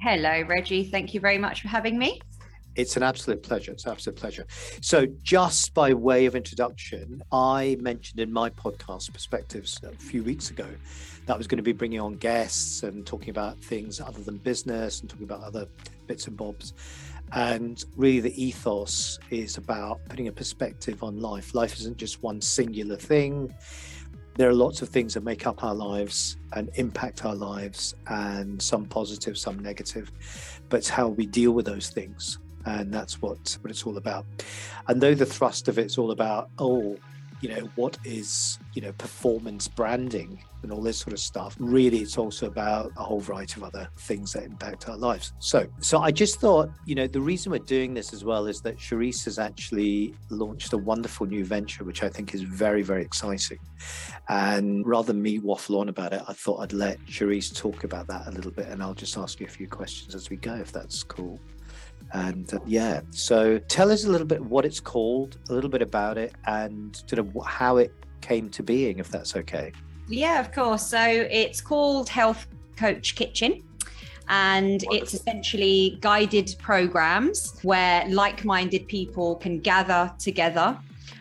Hello, Reggie. Thank you very much for having me. It's an absolute pleasure. It's an absolute pleasure. So, just by way of introduction, I mentioned in my podcast perspectives a few weeks ago that I was going to be bringing on guests and talking about things other than business and talking about other bits and bobs. And really, the ethos is about putting a perspective on life. Life isn't just one singular thing. There are lots of things that make up our lives and impact our lives, and some positive, some negative. But it's how we deal with those things and that's what what it's all about. And though the thrust of it's all about, oh, you know, what is you know performance branding and all this sort of stuff. Really, it's also about a whole variety of other things that impact our lives. So, so I just thought, you know, the reason we're doing this as well is that Cherise has actually launched a wonderful new venture, which I think is very, very exciting. And rather than me waffle on about it, I thought I'd let Cherise talk about that a little bit, and I'll just ask you a few questions as we go, if that's cool. And uh, yeah, so tell us a little bit what it's called, a little bit about it, and sort of how it came to being, if that's okay. Yeah, of course. So it's called Health Coach Kitchen. And Wonderful. it's essentially guided programs where like minded people can gather together,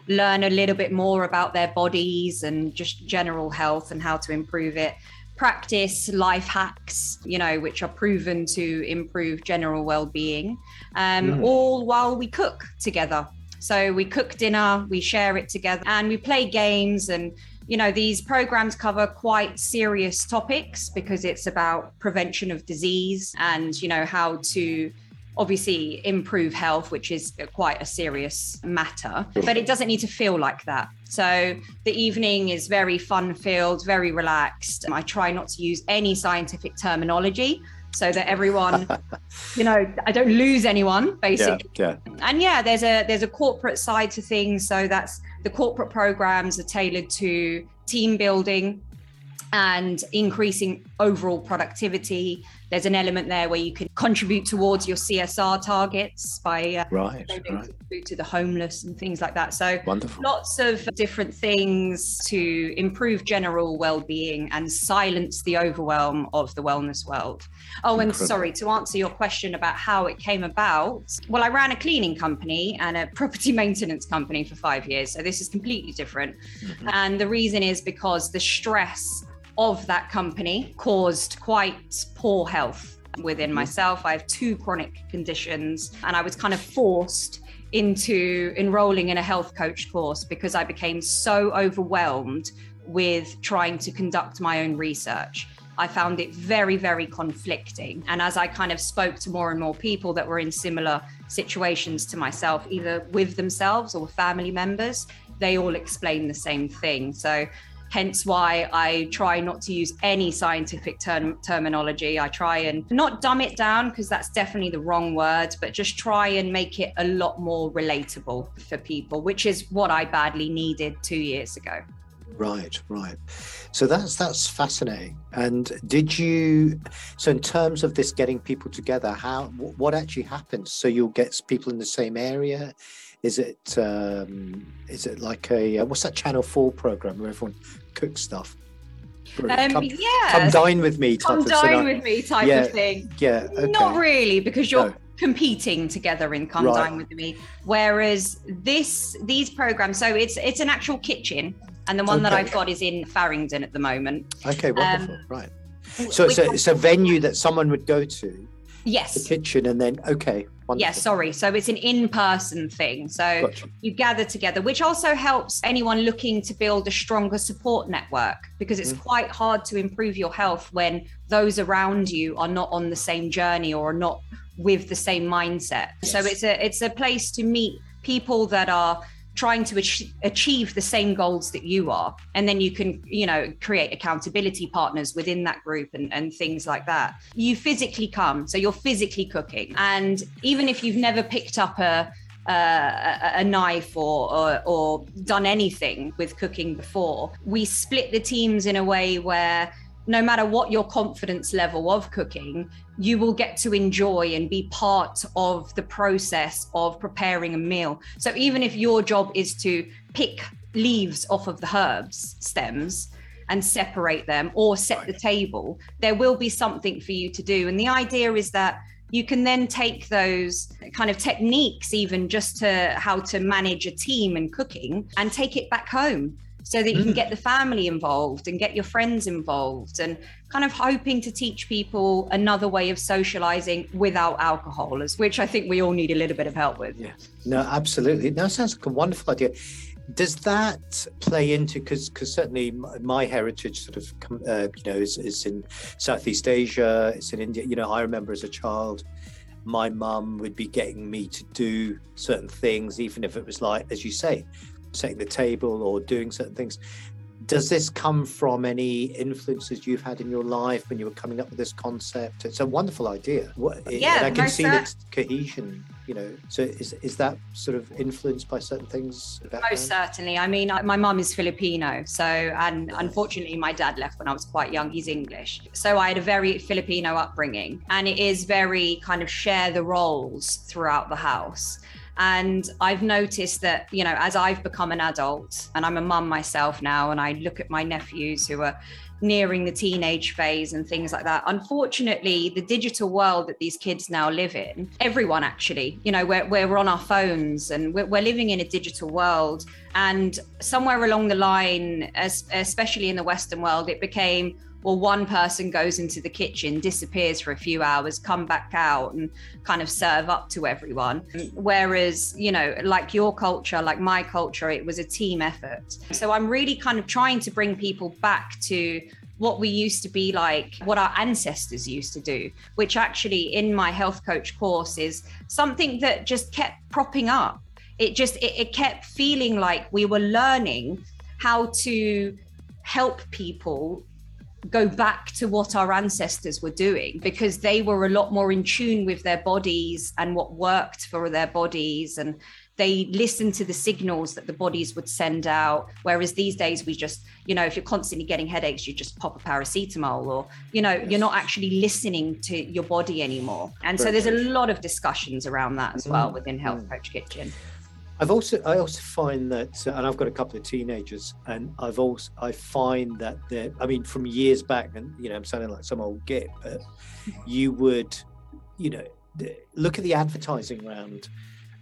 learn a little bit more about their bodies and just general health and how to improve it, practice life hacks, you know, which are proven to improve general well-being, um, mm. all while we cook together. So we cook dinner, we share it together, and we play games. And you know, these programs cover quite serious topics because it's about prevention of disease and you know how to obviously improve health, which is quite a serious matter, but it doesn't need to feel like that. So the evening is very fun filled, very relaxed. I try not to use any scientific terminology so that everyone you know i don't lose anyone basically yeah, yeah. and yeah there's a there's a corporate side to things so that's the corporate programs are tailored to team building and increasing overall productivity there's an element there where you can contribute towards your CSR targets by uh, right, right. food to the homeless and things like that. So Wonderful. lots of different things to improve general well-being and silence the overwhelm of the wellness world. Oh, and sorry to answer your question about how it came about. Well, I ran a cleaning company and a property maintenance company for five years, so this is completely different. Mm-hmm. And the reason is because the stress of that company caused quite poor health within mm-hmm. myself. I have two chronic conditions, and I was kind of forced into enrolling in a health coach course because I became so overwhelmed with trying to conduct my own research. I found it very, very conflicting. And as I kind of spoke to more and more people that were in similar situations to myself, either with themselves or family members, they all explained the same thing. So hence why I try not to use any scientific term- terminology. I try and not dumb it down because that's definitely the wrong word, but just try and make it a lot more relatable for people, which is what I badly needed two years ago. Right, right. So that's that's fascinating. And did you? So in terms of this getting people together, how what actually happens? So you'll get people in the same area. Is it um, is it like a uh, what's that Channel Four program where everyone cooks stuff? Um, come, yeah. come dine with me. come dine with me type yeah, of thing. Yeah. Okay. Not really, because you're no. competing together in come right. dine with me. Whereas this these programs, so it's it's an actual kitchen, and the one okay. that I've got is in Farringdon at the moment. Okay, wonderful. Um, right. So it's a, it's a venue that someone would go to Yes. The kitchen and then okay. Wonderful. Yes, sorry. So it's an in-person thing. So gotcha. you gather together, which also helps anyone looking to build a stronger support network because it's mm. quite hard to improve your health when those around you are not on the same journey or are not with the same mindset. Yes. So it's a it's a place to meet people that are trying to achieve the same goals that you are and then you can you know create accountability partners within that group and, and things like that you physically come so you're physically cooking and even if you've never picked up a uh, a, knife or, or, or done anything with cooking before. We split the teams in a way where no matter what your confidence level of cooking, you will get to enjoy and be part of the process of preparing a meal. So even if your job is to pick leaves off of the herbs stems, and separate them or set the table. There will be something for you to do. And the idea is that you can then take those kind of techniques, even just to how to manage a team and cooking, and take it back home so that you can mm. get the family involved and get your friends involved and kind of hoping to teach people another way of socializing without alcohol which i think we all need a little bit of help with. Yeah. No absolutely. That sounds like a wonderful idea. Does that play into because because certainly my heritage sort of uh, you know is, is in southeast asia it's in india. You know i remember as a child my mum would be getting me to do certain things even if it was like as you say setting the table or doing certain things. Does this come from any influences you've had in your life when you were coming up with this concept? It's a wonderful idea. Yeah, and I can see uh, that cohesion you know so is is that sort of influenced by certain things most certainly i mean my mum is filipino so and unfortunately my dad left when i was quite young he's english so i had a very filipino upbringing and it is very kind of share the roles throughout the house and I've noticed that, you know, as I've become an adult and I'm a mum myself now, and I look at my nephews who are nearing the teenage phase and things like that. Unfortunately, the digital world that these kids now live in, everyone actually, you know, we're, we're on our phones and we're, we're living in a digital world. And somewhere along the line, especially in the Western world, it became, well, one person goes into the kitchen, disappears for a few hours, come back out and kind of serve up to everyone. Whereas, you know, like your culture, like my culture, it was a team effort. So I'm really kind of trying to bring people back to what we used to be like, what our ancestors used to do, which actually in my health coach course is something that just kept propping up. It just, it, it kept feeling like we were learning how to help people go back to what our ancestors were doing because they were a lot more in tune with their bodies and what worked for their bodies and they listened to the signals that the bodies would send out whereas these days we just you know if you're constantly getting headaches you just pop a paracetamol or you know yes. you're not actually listening to your body anymore and so there's a lot of discussions around that as well mm-hmm. within health mm. coach kitchen I've also I also find that, uh, and I've got a couple of teenagers, and I've also I find that they I mean, from years back, and you know, I'm sounding like some old git, but you would, you know, look at the advertising round.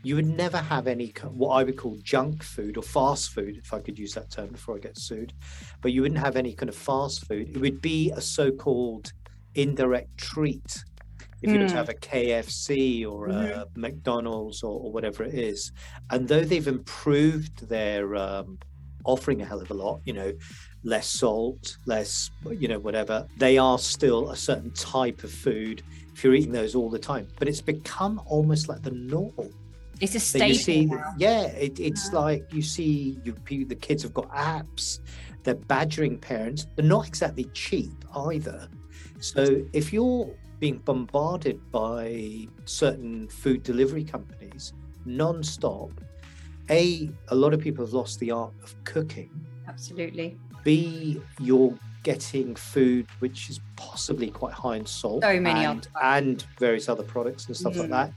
You would never have any what I would call junk food or fast food, if I could use that term before I get sued. But you wouldn't have any kind of fast food. It would be a so-called indirect treat if you mm. have a KFC or a mm-hmm. McDonald's or, or, whatever it is. And though they've improved their um, offering a hell of a lot, you know, less salt, less, you know, whatever, they are still a certain type of food if you're eating those all the time. But it's become almost like the norm. It's a staple. You see, yeah, it, it's yeah. like you see you, the kids have got apps. They're badgering parents. They're not exactly cheap either. So if you're being bombarded by certain food delivery companies non-stop. A a lot of people have lost the art of cooking. Absolutely. B you're getting food which is possibly quite high in salt so many and, and various other products and stuff mm. like that.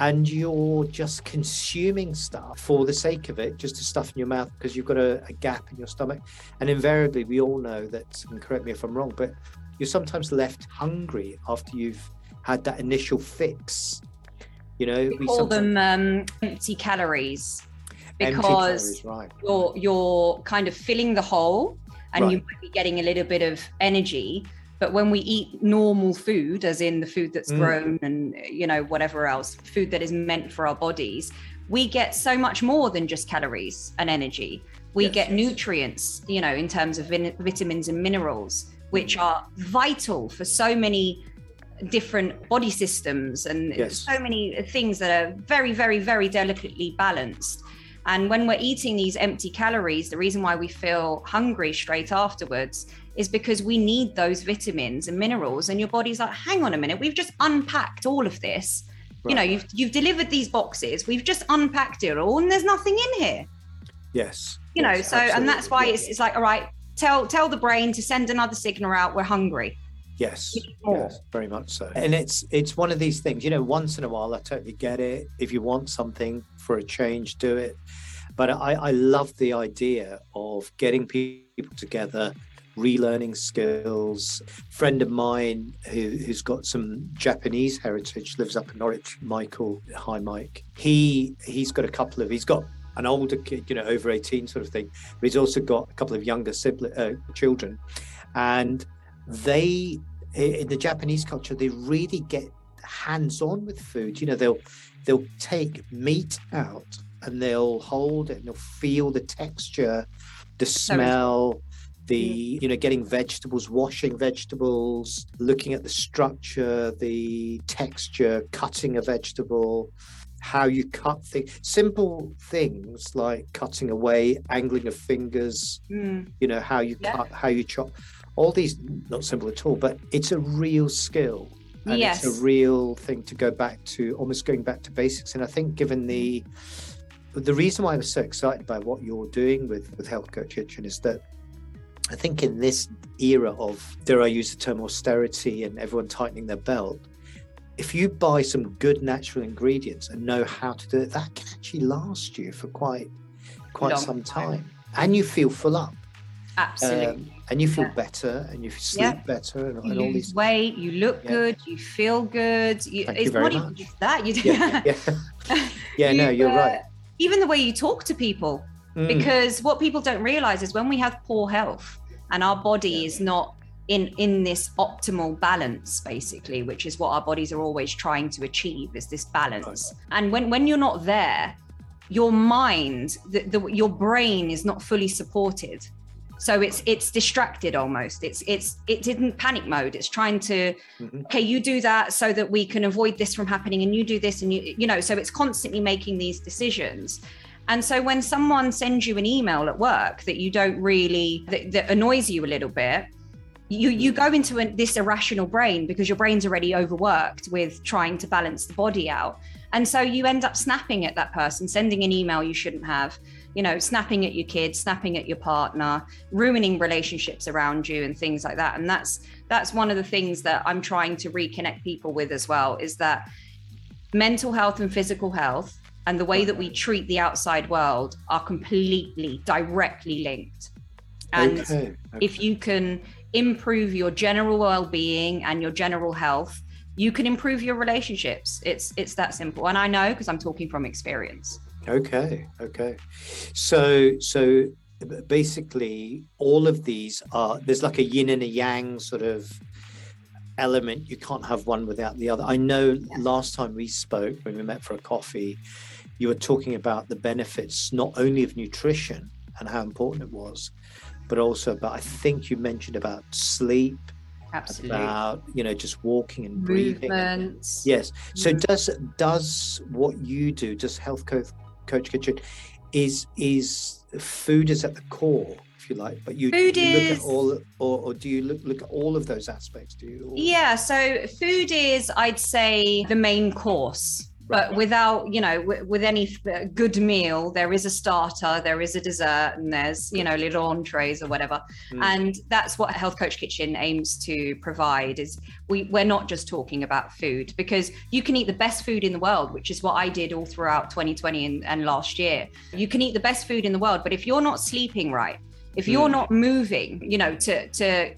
And you're just consuming stuff for the sake of it, just to stuff in your mouth because you've got a, a, gap in your stomach. And invariably, we all know that, and correct me if I'm wrong, but you're sometimes left hungry after you've had that initial fix. You know, we, we call them um, empty calories because calories, right. you're you're kind of filling the hole and right. you might be getting a little bit of energy. But when we eat normal food, as in the food that's mm. grown and you know whatever else, food that is meant for our bodies, we get so much more than just calories and energy. We yes, get yes. nutrients, you know, in terms of vin- vitamins and minerals which mm. are vital for so many different body systems and yes. so many things that are very, very, very delicately balanced. And when we're eating these empty calories, the reason why we feel hungry straight afterwards is because we need those vitamins and minerals. And your body's like, hang on a minute, we've just unpacked all of this. Right. You know, you've you've delivered these boxes, we've just unpacked it all, and there's nothing in here. Yes. You yes, know, so absolutely. and that's why it's it's like, all right, tell tell the brain to send another signal out we're hungry yes yes very much so and it's it's one of these things you know once in a while i totally get it if you want something for a change do it but i i love the idea of getting people together relearning skills. friend of mine who, who's got some Japanese heritage lives up in Norwich. Michael, hi Mike. He he's got a couple of he's got an older kid, you know, over 18 sort of thing, but he's also got a couple of younger sibling, uh, children. And they, in the Japanese culture, they really get hands on with food. You know, they'll, they'll take meat out and they'll hold it and they'll feel the texture, the smell, the you know getting vegetables washing vegetables looking at the structure the texture cutting a vegetable how you cut things simple things like cutting away angling of fingers mm. you know how you yeah. cut how you chop all these not simple at all but it's a real skill and yes. it's a real thing to go back to almost going back to basics and i think given the the reason why i was so excited by what you're doing with with health coach kitchen is that i think in this era of dare i use the term austerity and everyone tightening their belt if you buy some good natural ingredients and know how to do it, that can actually last you for quite quite Long some time. time. And you feel full up. Absolutely. Um, and you feel yeah. better and you sleep yeah. better and, you and all these weight, you look yeah. good, you feel good. You, Thank it's you very not much. even that. You do yeah, yeah. yeah no, you're uh, right. Even the way you talk to people. Mm. Because what people don't realize is when we have poor health and our body is not in in this optimal balance basically which is what our bodies are always trying to achieve is this balance. And when when you're not there your mind the, the, your brain is not fully supported. So it's it's distracted almost. It's it's it didn't panic mode. It's trying to mm-hmm. okay you do that so that we can avoid this from happening and you do this and you you know so it's constantly making these decisions. And so when someone sends you an email at work that you don't really that, that annoys you a little bit you you go into this irrational brain because your brain's already overworked with trying to balance the body out and so you end up snapping at that person sending an email you shouldn't have you know snapping at your kids snapping at your partner ruining relationships around you and things like that and that's that's one of the things that i'm trying to reconnect people with as well is that mental health and physical health and the way that we treat the outside world are completely directly linked and okay. Okay. if you can improve your general well-being and your general health you can improve your relationships. It's it's that simple. And i know because i'm talking from experience. Okay okay. So so basically all of these are there's like a yin and a yang sort of element. You can't have one without the other. I know yeah. last time we spoke when we met for a coffee you were talking about the benefits not only of nutrition and how important it was but also about I think you mentioned about sleep. Absolutely. About you know just walking and breathing. Movements. Yes. So mm. does does what you do, does Health Coach, Coach Kitchen, is is food is at the core, if you like, but you, food you is... look at all, or, or do you look look at all of those aspects? Do you? Or... Yeah. So food is, I'd say, the main course but without you know w- with any f- good meal there is a starter there is a dessert and there's you know little entrees or whatever mm. and that's what health coach kitchen aims to provide is we we're not just talking about food because you can eat the best food in the world which is what i did all throughout 2020 and, and last year you can eat the best food in the world but if you're not sleeping right if you're mm. not moving you know to to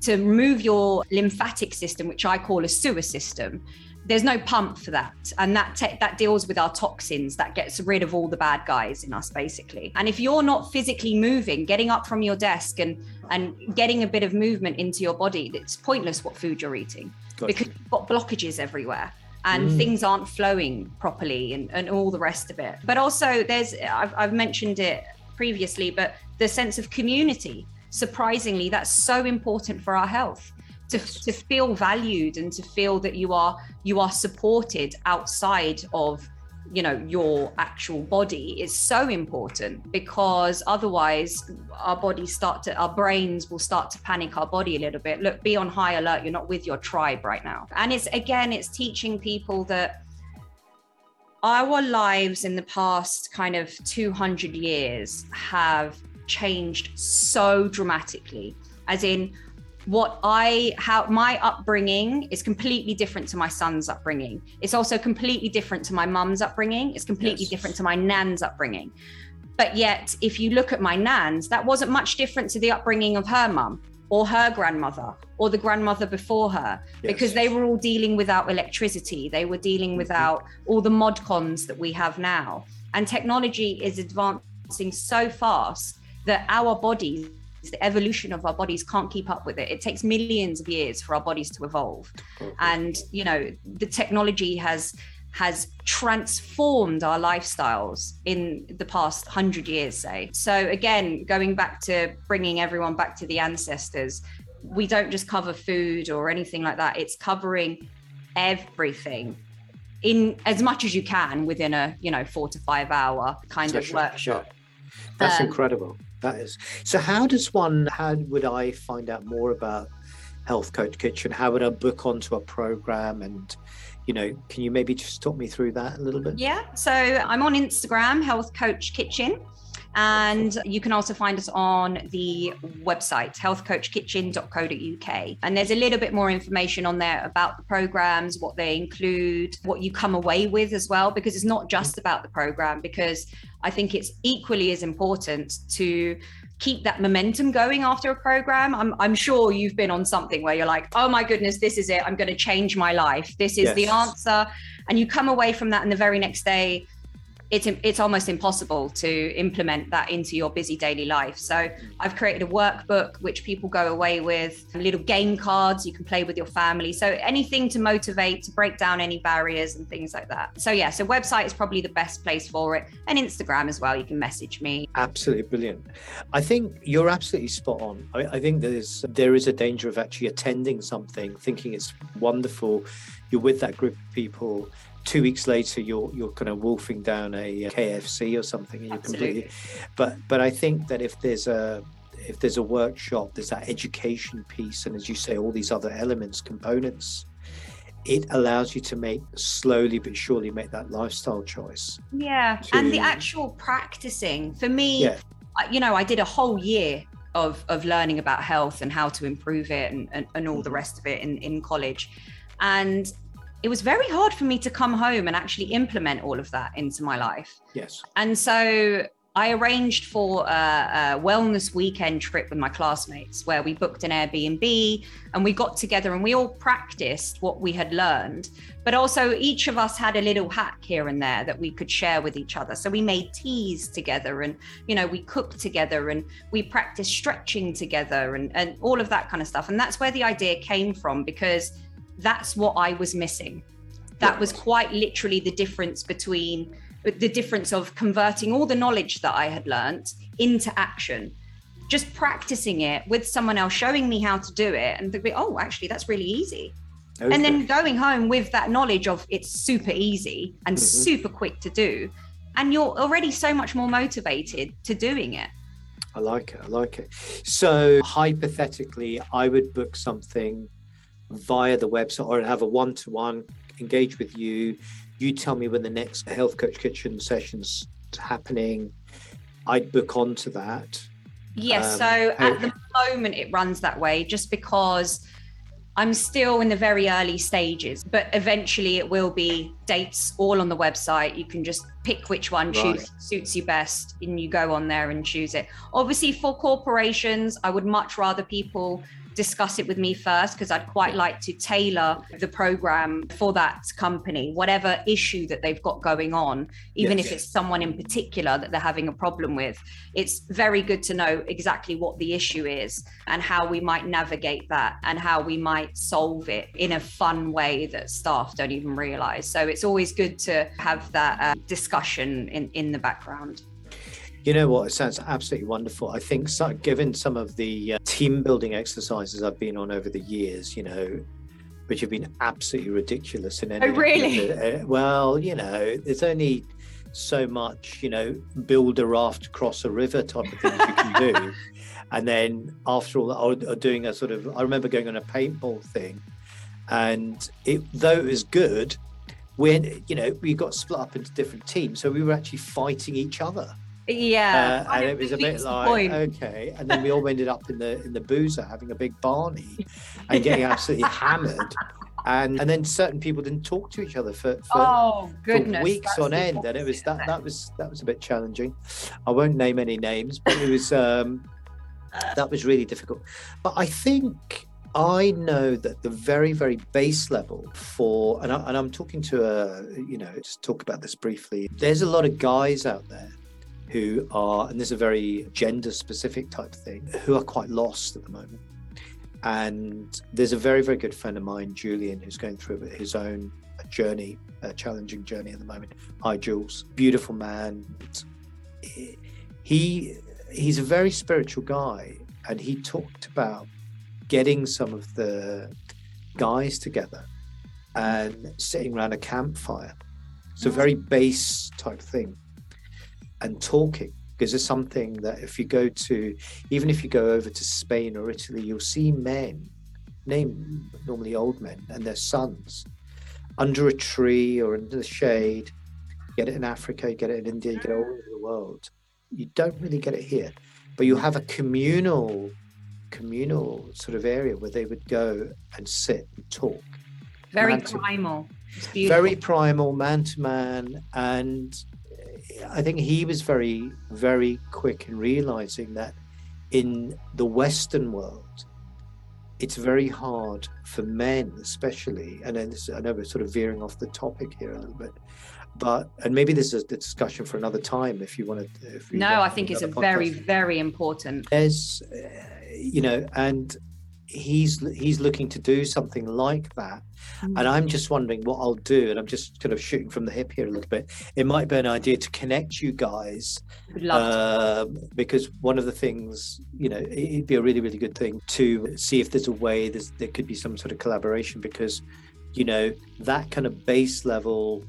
to move your lymphatic system which i call a sewer system there's no pump for that and that te- that deals with our toxins that gets rid of all the bad guys in us basically and if you're not physically moving getting up from your desk and and getting a bit of movement into your body it's pointless what food you're eating gotcha. because you've got blockages everywhere and mm. things aren't flowing properly and, and all the rest of it but also there's I've, I've mentioned it previously but the sense of community surprisingly that's so important for our health to, to feel valued and to feel that you are you are supported outside of you know your actual body is so important because otherwise our bodies start to our brains will start to panic our body a little bit. Look be on high alert. You're not with your tribe right now. And it's again it's teaching people that our lives in the past kind of 200 years have changed so dramatically as in what I how my upbringing is completely different to my son's upbringing. It's also completely different to my mum's upbringing. It's completely yes. different to my nan's upbringing. But yet, if you look at my nan's, that wasn't much different to the upbringing of her mum. or her grandmother or the grandmother before her yes. because they were all dealing without electricity they were dealing mm-hmm. without all the mod cons that we have now and technology is advancing so fast that our bodies the evolution of our bodies can't keep up with it. It takes millions of years for our bodies to evolve. And you know the technology has has transformed our lifestyles in the past 100 years say. So again going back to bringing everyone back to the ancestors we don't just cover food or anything like that. It's covering everything in as much as you can within a you know four to five hour kind of workshop. That's um, incredible that is so how does one how would i find out more about health coach kitchen how would i book onto a program and you know, can you maybe just talk me through that a little bit? Yeah. So I'm on Instagram, Health Coach Kitchen. And you can also find us on the website, healthcoachkitchen.co.uk. And there's a little bit more information on there about the programs, what they include, what you come away with as well, because it's not just about the program, because I think it's equally as important to keep that momentum going after a program. I'm, I'm sure you've been on something where you're like, oh my goodness, this is it. I'm going to change my life. This is yes. the answer. And you come away from that, and the very next day, it's it's almost impossible to implement that into your busy daily life. So I've created a workbook which people go away with, little game cards you can play with your family. So anything to motivate, to break down any barriers and things like that. So yeah, so website is probably the best place for it, and Instagram as well. You can message me. Absolutely brilliant. I think you're absolutely spot on. I, I think there's there is a danger of actually attending something, thinking it's wonderful. You're with that group of people two weeks later you're you're kind of wolfing down a KFC or something and you're completely but but I think that if there's a if there's a workshop there's that education piece and as you say all these other elements components it allows you to make slowly but surely make that lifestyle choice yeah to, and the actual practicing for me yeah. you know I did a whole year of of learning about health and how to improve it and, and, and all the mm-hmm. rest of it in in college and it was very hard for me to come home and actually implement all of that into my life. Yes. And so I arranged for a, a, wellness weekend trip with my classmates where we booked an Airbnb and we got together and we all practiced what we had learned. But also, each of us had a little hack here and there that we could share with each other. So we made teas together and, you know, we cooked together and we practiced stretching together and, and all of that kind of stuff. And that's where the idea came from because that's what I was missing. That was quite literally the difference between the difference of converting all the knowledge that I had learned into action. Just practicing it with someone else, showing me how to do it, and be, oh, actually, that's really easy. Okay. And then going home with that knowledge of it's super easy and mm-hmm. super quick to do. And you're already so much more motivated to doing it. I like it. I like it. So, hypothetically, I would book something via the website or have a one-to-one engage with you. You tell me when the next health coach kitchen sessions happening. I'd book onto that. Yes um, so how- at the moment it runs that way just because i'm still in the very early stages but eventually it will be dates all on the website. You can just pick which one right. choose suits you best and you go on there and choose it. Obviously for corporations i would much rather people discuss it with me first because I'd quite like to tailor the program for that company, whatever issue that they've got going on, even yes. if it's someone in particular that they're having a problem with. It's very good to know exactly what the issue is and how we might navigate that and how we might solve it in a fun way that staff don't even realize. So it's always good to have that uh, discussion in, in the background. You know what? It sounds absolutely wonderful. I think, so, given some of the uh, team building exercises I've been on over the years, you know, which have been absolutely ridiculous. In any, oh, really? Uh, well, you know, there's only so much, you know, build a raft across a river type of things you can do. and then after all that, or, or doing a sort of, I remember going on a paintball thing, and it though it was good, when you know we got split up into different teams, so we were actually fighting each other. Yeah, uh, and it was a bit like okay, and then we all ended up in the in the boozer having a big Barney and getting absolutely hammered. And and then certain people didn't talk to each other for, for, oh, goodness, for weeks on end, and it was that that was that was a bit challenging. I won't name any names, but it was um, that was really difficult. But I think I know that the very, very base level for, and, I, am talking to a, you know, just talk about this briefly. There's a lot of guys out there who are, and this is a very gender specific type of thing, who are quite lost at the moment. And there's a very, very good friend of mine, Julian, who's going through his own uh, journey, a challenging journey at the moment. Hi, Jules. Beautiful man. He he's a very spiritual guy, and he talked about getting some of the guys together and sitting around a campfire. It's a very base type thing, and talking because it's something that if you go to, even if you go over to Spain or Italy, you'll see men, name normally old men, and their sons under a tree or under the shade. You get it in Africa, you get it in India, you get it all over the world. You don't really get it here, but you have a communal, communal sort of area where they would go and sit and talk. Very primal. Very primal, man to man, and I think he was very, very quick in realizing that in the Western world, it's very hard for men, especially. And then I know we're sort of veering off the topic here a little bit, but and maybe this is a discussion for another time if you want to. If no, I think it's a podcast. very, very important. There's, uh, you know, and he's he's looking to do something like that mm-hmm. and i'm just wondering what i'll do and i'm just kind of shooting from the hip here a little bit it might be an idea to connect you guys uh, because one of the things you know it'd be a really really good thing to see if there's a way there's, there could be some sort of collaboration because you know that kind of base level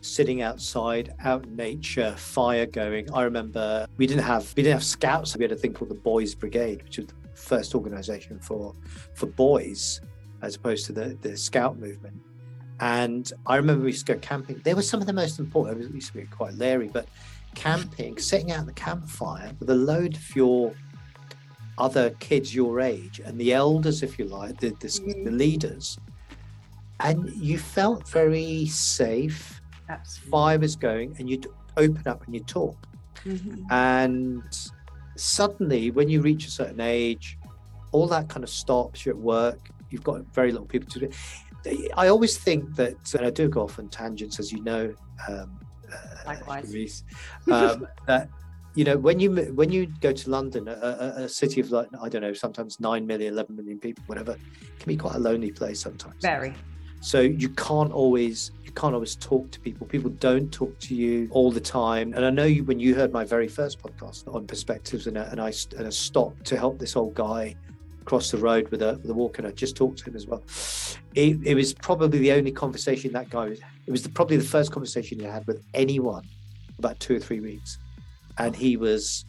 sitting outside, out in nature, fire going. I remember we didn't have we didn't have scouts. We had a thing called the Boys Brigade, which was the first organization for for boys as opposed to the, the scout movement. And I remember we used to go camping. They were some of the most important. It used to be quite leery, but camping, sitting out the campfire with a load of your other kids your age and the elders, if you like, the, the, the mm-hmm. leaders, and you felt very safe. Absolutely. Fire was going, and you'd open up and you talk. Mm-hmm. And suddenly, when you reach a certain age, all that kind of stops. You're at work, you've got very little people to do. I always think that, and I do go off on tangents, as you know. Um, uh, Likewise. um, that you know when you when you go to London, a, a, city of like I don't know, sometimes nine million, 11 million people, whatever, can be quite a lonely place sometimes. Very. So you can't always you can't always talk to people. People don't talk to you all the time. And I know you when you heard my very first podcast on perspectives, and, and I and I stopped to help this old guy cross the road with a with a walker. And I just talked to him as well. It, it was probably the only conversation that guy was. It was the, probably the first conversation he had with anyone about two or three weeks, and he was,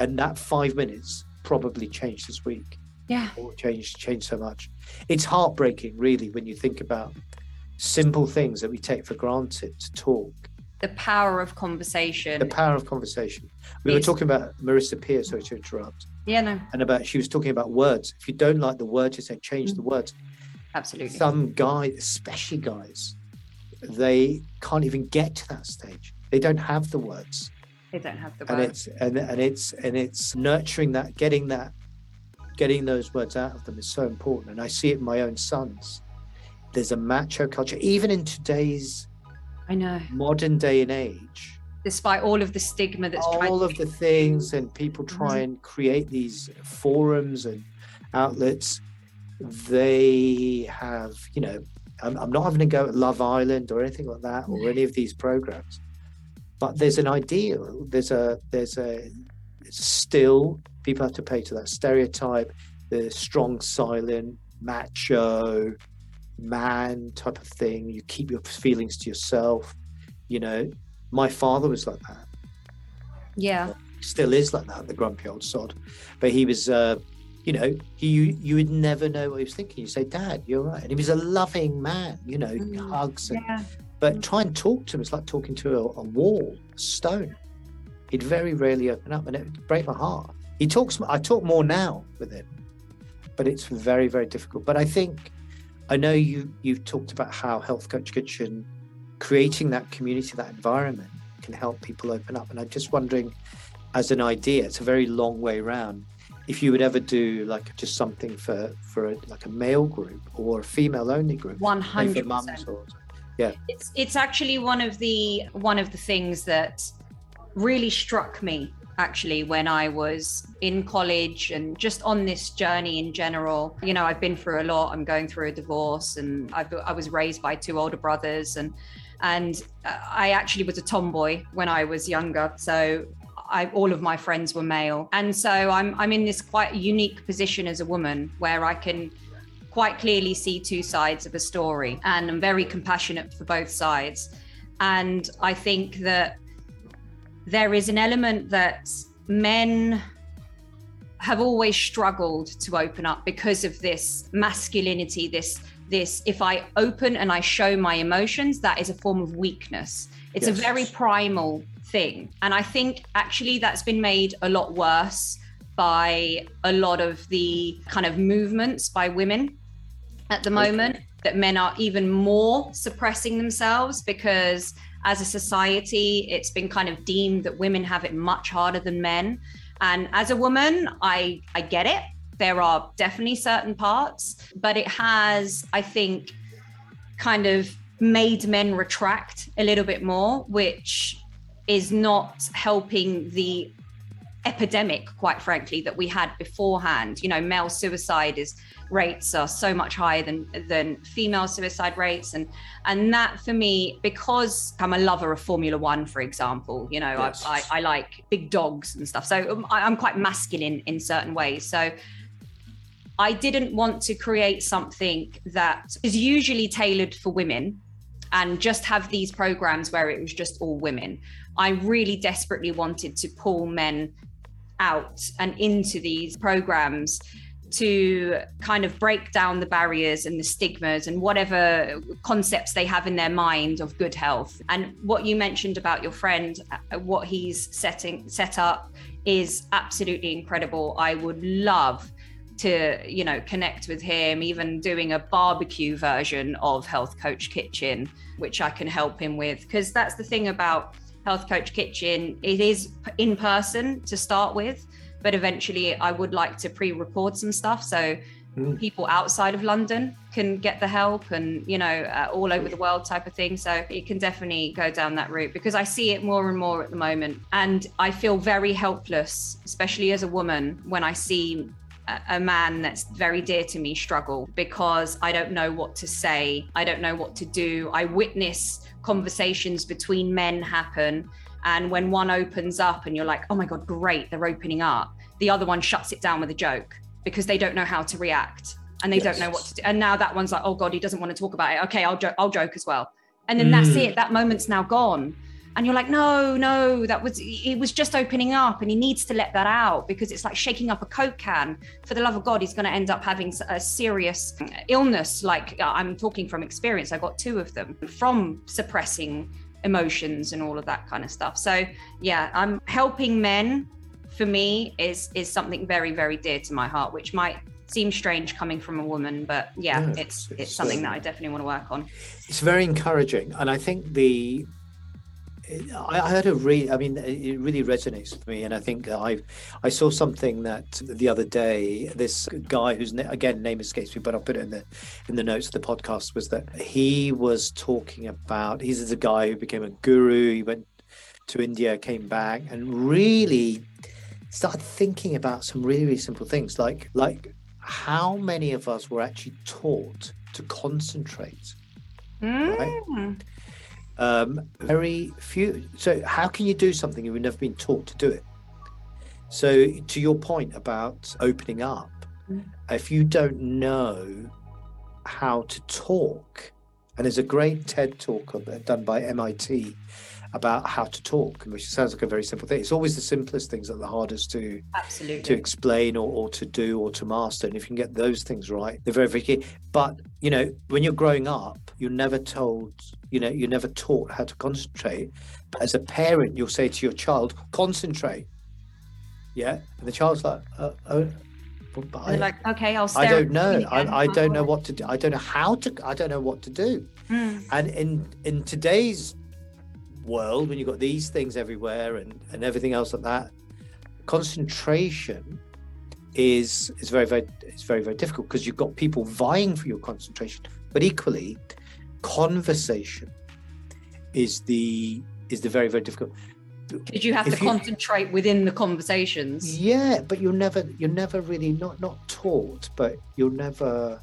and that five minutes probably changed his week. Yeah, or changed changed so much. It's heartbreaking, really, when you think about simple things that we take for granted to talk. The power of conversation. The power of conversation. We it's... were talking about Marissa Peer, sorry to interrupt. Yeah, no. And about she was talking about words. If you don't like the words, you say change mm. the words. Absolutely. Some guys, especially guys, they can't even get to that stage. They don't have the words. They don't have the words. And it's and, and it's and it's nurturing that, getting that, getting those words out of them is so important. And I see it in my own sons. There's a macho culture, even in today's I know. Modern day and age. Despite all of the stigma that's all of the things and people mm-hmm. try and create these forums and outlets they have you know I'm, I'm not having to go at love island or anything like that or any of these programs but there's an ideal there's a there's a still people have to pay to that stereotype the strong silent macho man type of thing you keep your feelings to yourself you know my father was like that. Yeah. Still is like that, the grumpy old sod. But he was, uh, you know, he you, would never know what he was thinking. You say, Dad, you're right. And he was a loving man, you know, mm. hugs. And, yeah. But try and talk to him. It's like talking to a, a wall, a stone. He'd very rarely open up, and it would break my heart. He talks. I talk more now with him, but it's very, very difficult. But I think I know you. You've talked about how Health Coach Kitchen creating that community, that environment can help people open up. And I'm just wondering, as an idea, it's a very long way around. if you would ever do like just something for for a, like a male group or a female only group. One hundred percent. Yeah, it's it's actually one of the one of the things that really struck me actually when I was in college and just on this journey in general. You know, I've been through a lot. I'm going through a divorce and I've, I was raised by two older brothers and and uh, I actually was a tomboy when I was younger. So I, all of my friends were male. And so I'm, I'm in this quite unique position as a woman where I can quite clearly see two sides of a story and I'm very compassionate for both sides. And I think that there is an element that men have always struggled to open up because of this masculinity, this this if I open and I show my emotions, that is a form of weakness. It's yes. a very primal thing. And I think actually that's been made a lot worse by a lot of the kind of movements by women at the moment okay. that men are even more suppressing themselves because as a society, it's been kind of deemed that women have it much harder than men. And as a woman, I I get it. There are definitely certain parts, but it has, I think, kind of made men retract a little bit more, which is not helping the epidemic, quite frankly, that we had beforehand. You know, male suicide is rates are so much higher than than female suicide rates. And and that for me because i'm a lover of formula one for example you know yes. I, I, I, like big dogs and stuff. So um, i'm quite masculine in certain ways. So i didn't want to create something that is usually tailored for women and just have these programs where it was just all women. I really desperately wanted to pull men out and into these programs to kind of break down the barriers and the stigmas and whatever concepts they have in their mind of good health. And what you mentioned about your friend, uh, what he's setting set up is absolutely incredible. I would love to you know connect with him even doing a barbecue version of health coach kitchen which i can help him with because that's the thing about health coach kitchen it is in person to start with but eventually I would like to pre-record some stuff so mm. people outside of London can get the help and you know uh, all over the world type of thing so it can definitely go down that route because I see it more and more at the moment and I feel very helpless especially as a woman when I see a man that's very dear to me struggle because I don't know what to say. I don't know what to do. I witness conversations between men happen and when one opens up and you're like, oh my God, great, they're opening up, the other one shuts it down with a joke because they don't know how to react and they yes. don't know what to do. And now that one's like, oh God, he doesn't want to talk about it. Okay, I'll, jo- I'll joke as well. And then mm. that's it. That moment's now gone. And you're like, no, no, that was, it was just opening up and he needs to let that out because it's like shaking up a Coke can. For the love of God, he's going to end up having a serious illness. Like I'm talking from experience. I got two of them from suppressing emotions and all of that kind of stuff. So yeah, I'm helping men for me is is something very very dear to my heart, which might seem strange coming from a woman, but yeah, yeah it's, it's, it's something that um, I definitely want to work on. It's very encouraging, and I think the I, had a really, I mean, it really resonates with me, and I think I, I saw something that the other day. This guy whose na- again name escapes me, but I'll put it in the in the notes of the podcast. Was that he was talking about? He's a guy who became a guru. He went to India, came back, and really started thinking about some really, really simple things, like like how many of us were actually taught to concentrate, mm. right? Um, very few. So, how can you do something if you've never been taught to do it? So, to your point about opening up, mm. if you don't know how to talk, and there's a great TED talk done by MIT about how to talk, which sounds like a very simple thing. It's always the simplest things that are the hardest to absolutely to explain or, or to do or to master. And if you can get those things right, they're very very key. But you know, when you're growing up, you're never told, you know, you're never taught how to concentrate. But as a parent, you'll say to your child, "Concentrate." Yeah, and the child's like, uh, "Oh." But I, like, okay, I'll. I don't know. I, I don't know what to do. I don't know how to. I don't know what to do. Mm. And in in today's world when you've got these things everywhere and, and everything else like that concentration is is very very it's very very difficult because you've got people vying for your concentration but equally conversation is the is the very very difficult. Because you have If to you- concentrate within the conversations. Yeah but you're never you're never really not not taught but you'll never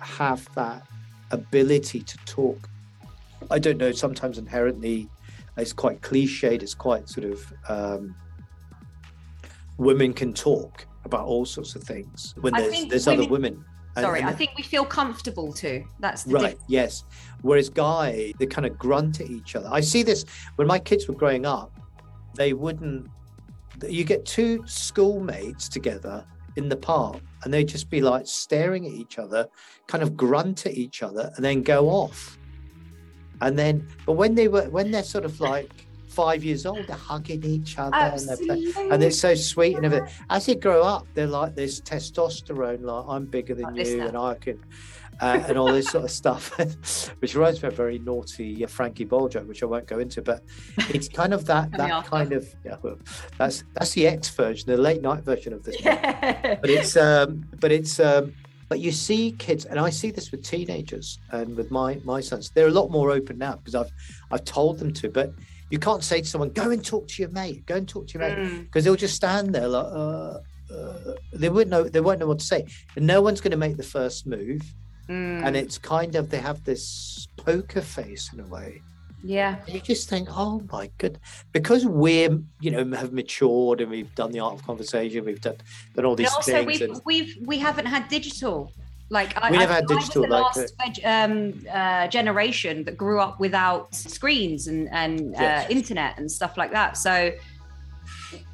have that ability to talk. I don't know sometimes inherently it's quite cliched it's quite sort of um women can talk about all sorts of things when I there's there's other women- women And- sorry and- i think we feel comfortable too. That's the right yes. Whereas guy they kind of grunt at each other. I see this when my kids were growing up they wouldn't you get two schoolmates together in the park and they'd just be like staring at each other kind of grunt at each other and then go off. And then but when they were when they're sort of like five years old they're hugging each other and they're Absolutely. and they're so sweet and everything. As they grow up, they're like this testosterone, like I'm bigger than Like you and I can, uh, and all this sort of stuff, which reminds me of a very naughty uh, Frankie Boyle joke, which I won't go into. But it's kind of that that kind of yeah, well, that's that's the X version, the late night version of this. yeah. But it's um, but it's um, but you see kids, and I see this with teenagers and with my my sons. They're a lot more open now because I've I've told them to, but. You can't say to someone, "Go and talk to your mate. Go and talk to your mate." Mm. because they'll just stand there like uh, uh, they wouldn't know they won't know what to say and no one's going to make the first move Mm. and it's kind of they have this poker face in a way yeah and you just think oh my good because we're you know have matured and we've done the art of conversation we've done done all But these also things we've and we've we haven't had digital like I, We I, never had I was digital the like last veg- um, uh, generation that grew up without screens and and Yes. uh, internet and stuff like that. So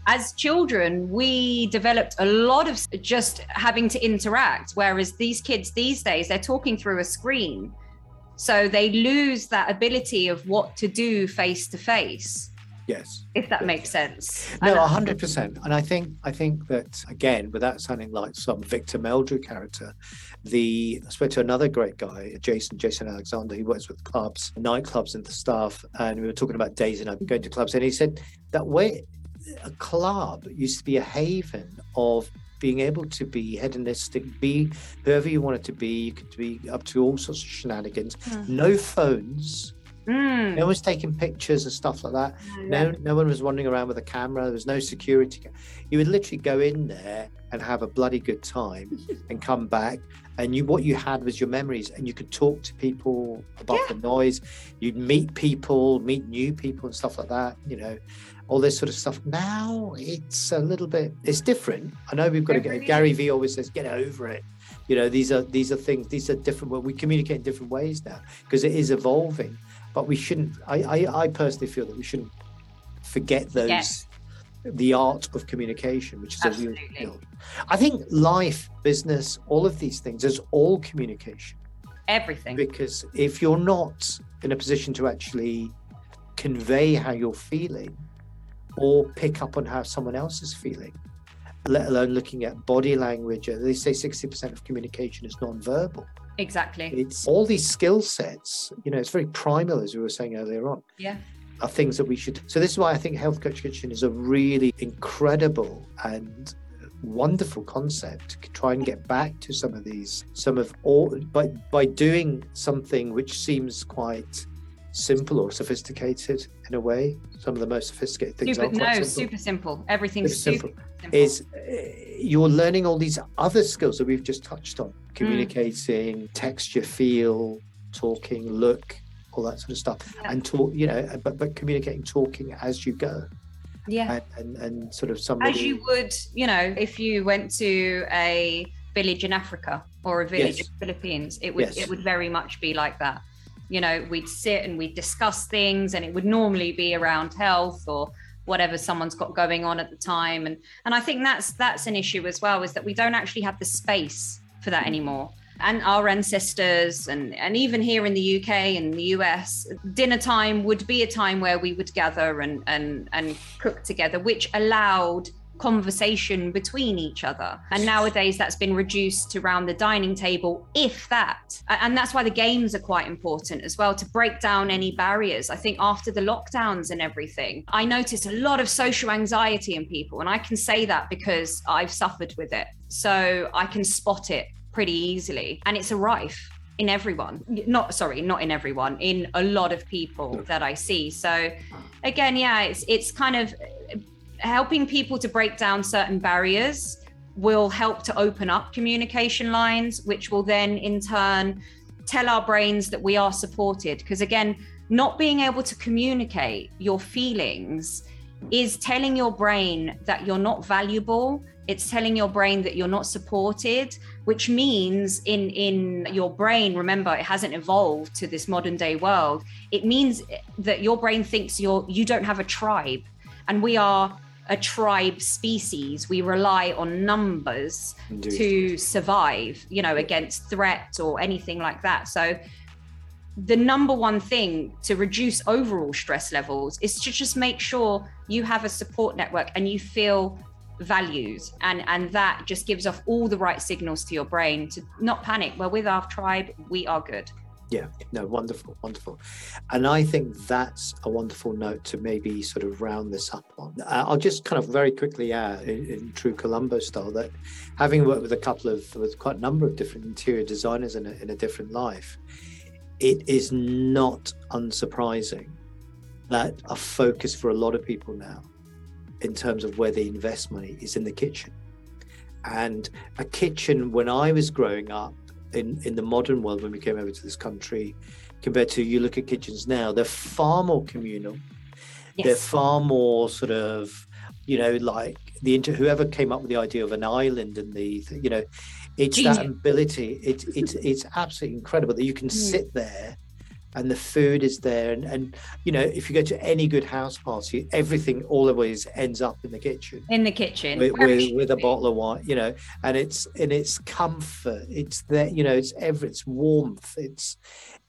as children we developed a lot of just having to interact whereas these kids these days they're talking through a screen. So they lose that ability of what to do face to face yes if that Yes. makes sense no hundred percent and I think I think that again without sounding like some Victor Meldrew character the I spoke to another great guy, Jason, Jason Alexander, he works with clubs, nightclubs and the staff, And we were talking about days and I've been going to clubs. And he said that way a club used to be a haven of being able to be hedonistic, be whoever you wanted to be. You could be up to all sorts of shenanigans. Mm. No phones. Mm, No one's taking pictures and stuff like that. No, no one was wandering around with a camera. There was no security. You would literally go in there and have a bloody good time and come back. And you, what you had was your memories, and you could talk to people above the noise. You'd meet people, meet new people, and stuff like that. You know, all this sort of stuff. Now it's a little bit. It's different. I know we've got to get. Gary Vee always says, "Get over it." You know, these are these are things. These are different. Well, we communicate in different ways now because it is evolving but we shouldn't I, I i personally feel that we shouldn't forget those Yes. the art of communication which is a real Absolutely. skill i think life business all of these things is all communication everything because if you're not in a position to actually convey how you're feeling or pick up on how someone else is feeling let alone looking at body language uh, they say 60% of communication is non-verbal exactly. It's all these skill sets you know it's very primal as we were saying earlier on yeah. are things that we should so this is why i think health coach kitchen is a really incredible and wonderful concept to try and get back to some of these some of all by by doing something which seems quite simple or sophisticated in a way. Some of the most sophisticated things super are quite no simple. super simple. Everything's Super super simple. simple, is uh, you're learning all these other skills that we've just touched on. Communicating texture feel talking look all that sort of stuff. Yeah. and talk you know but but communicating talking as you go. Yeah. And and, and sort of somebody as you would you know if you went to a village in africa or a village Yes. in the philippines it would Yes. it would very much be like that you know we'd sit and we'd discuss things and it would normally be around health or whatever someone's got going on at the time. And and i think that's that's an issue as well is that we don't actually have the space for that anymore. And our ancestors and and even here in the uk and the us dinner time would be a time where we would gather and and and cook together which allowed conversation between each other. And nowadays that's been reduced to around the dining table, if that. And that's why the games are quite important as well to break down any barriers. I think after the lockdowns and everything, I noticed a lot of social anxiety in people. And I can say that because I've suffered with it. So I can spot it pretty easily. And it's a rife in everyone not sorry not in everyone in a lot of people that i see so again yeah it's it's kind of helping people to break down certain barriers will help to open up communication lines which will then in turn tell our brains that we are supported. Because again not being able to communicate your feelings is telling your brain that you're not valuable. It's telling your brain that you're not supported which means in in your brain remember it hasn't evolved to this modern day world. It means that your brain thinks you're you don't have a tribe and we are a tribe species we rely on numbers Indeed. to survive you know against threat or anything like that. So the number one thing to reduce overall stress levels is to just make sure you have a support network and you feel values and and that just gives off all the right signals to your brain to not panic. Well with our tribe we are good yeah no wonderful wonderful and i think that's a wonderful note to maybe sort of round this up on uh, i'll just kind of very quickly add in, in, true columbo style that having worked with a couple of with quite a number of different interior designers in a, in a different life it is not unsurprising that a focus for a lot of people now in terms of where they invest money is in the kitchen. And a kitchen, when I was growing up in, in the modern world, when we came over to this country, compared to you look at kitchens now, they're far more communal. Yes. They're far more sort of, you know, like the inter- whoever came up with the idea of an island and the, you know, it's that ability. It's it's it's absolutely incredible that you can mm. sit there and the food is there. And, and you know if you go to any good house party everything always ends up in the kitchen. In the kitchen. With, with, with, a bottle of wine you know and it's and it's comfort. It's there you know it's every it's warmth. It's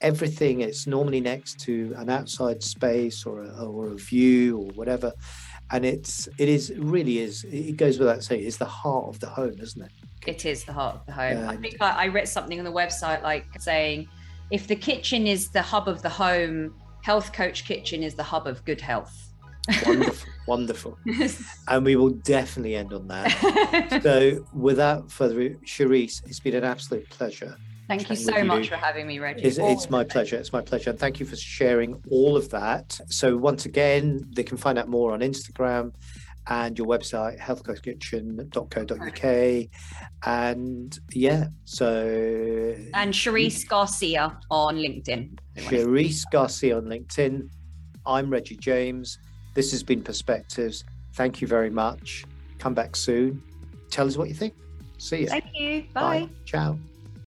everything. It's normally next to an outside space or a, or a view or whatever. And it's it is really is it goes without saying it's the heart of the home isn't it? It is the heart of the home. Yeah. i think I, I read something on the website like saying if the kitchen is the hub of the home, Health Coach Kitchen is the hub of good health. wonderful, wonderful. And we will definitely end on that. so, without further ado, Cherise, it's been an absolute pleasure. Thank you so much you. for having me, Reggie. It's, it's my pleasure. It's my pleasure. And thank you for sharing all of that. So, once again, they can find out more on Instagram and your website healthcoachkitchen.co.uk and yeah so and Cherise Garcia on LinkedIn. Cherise Garcia on LinkedIn. I'm Reggie James. This has been Perspectives. Thank you very much. Come back soon. Tell us what you think. See you thank you. Bye, bye. ciao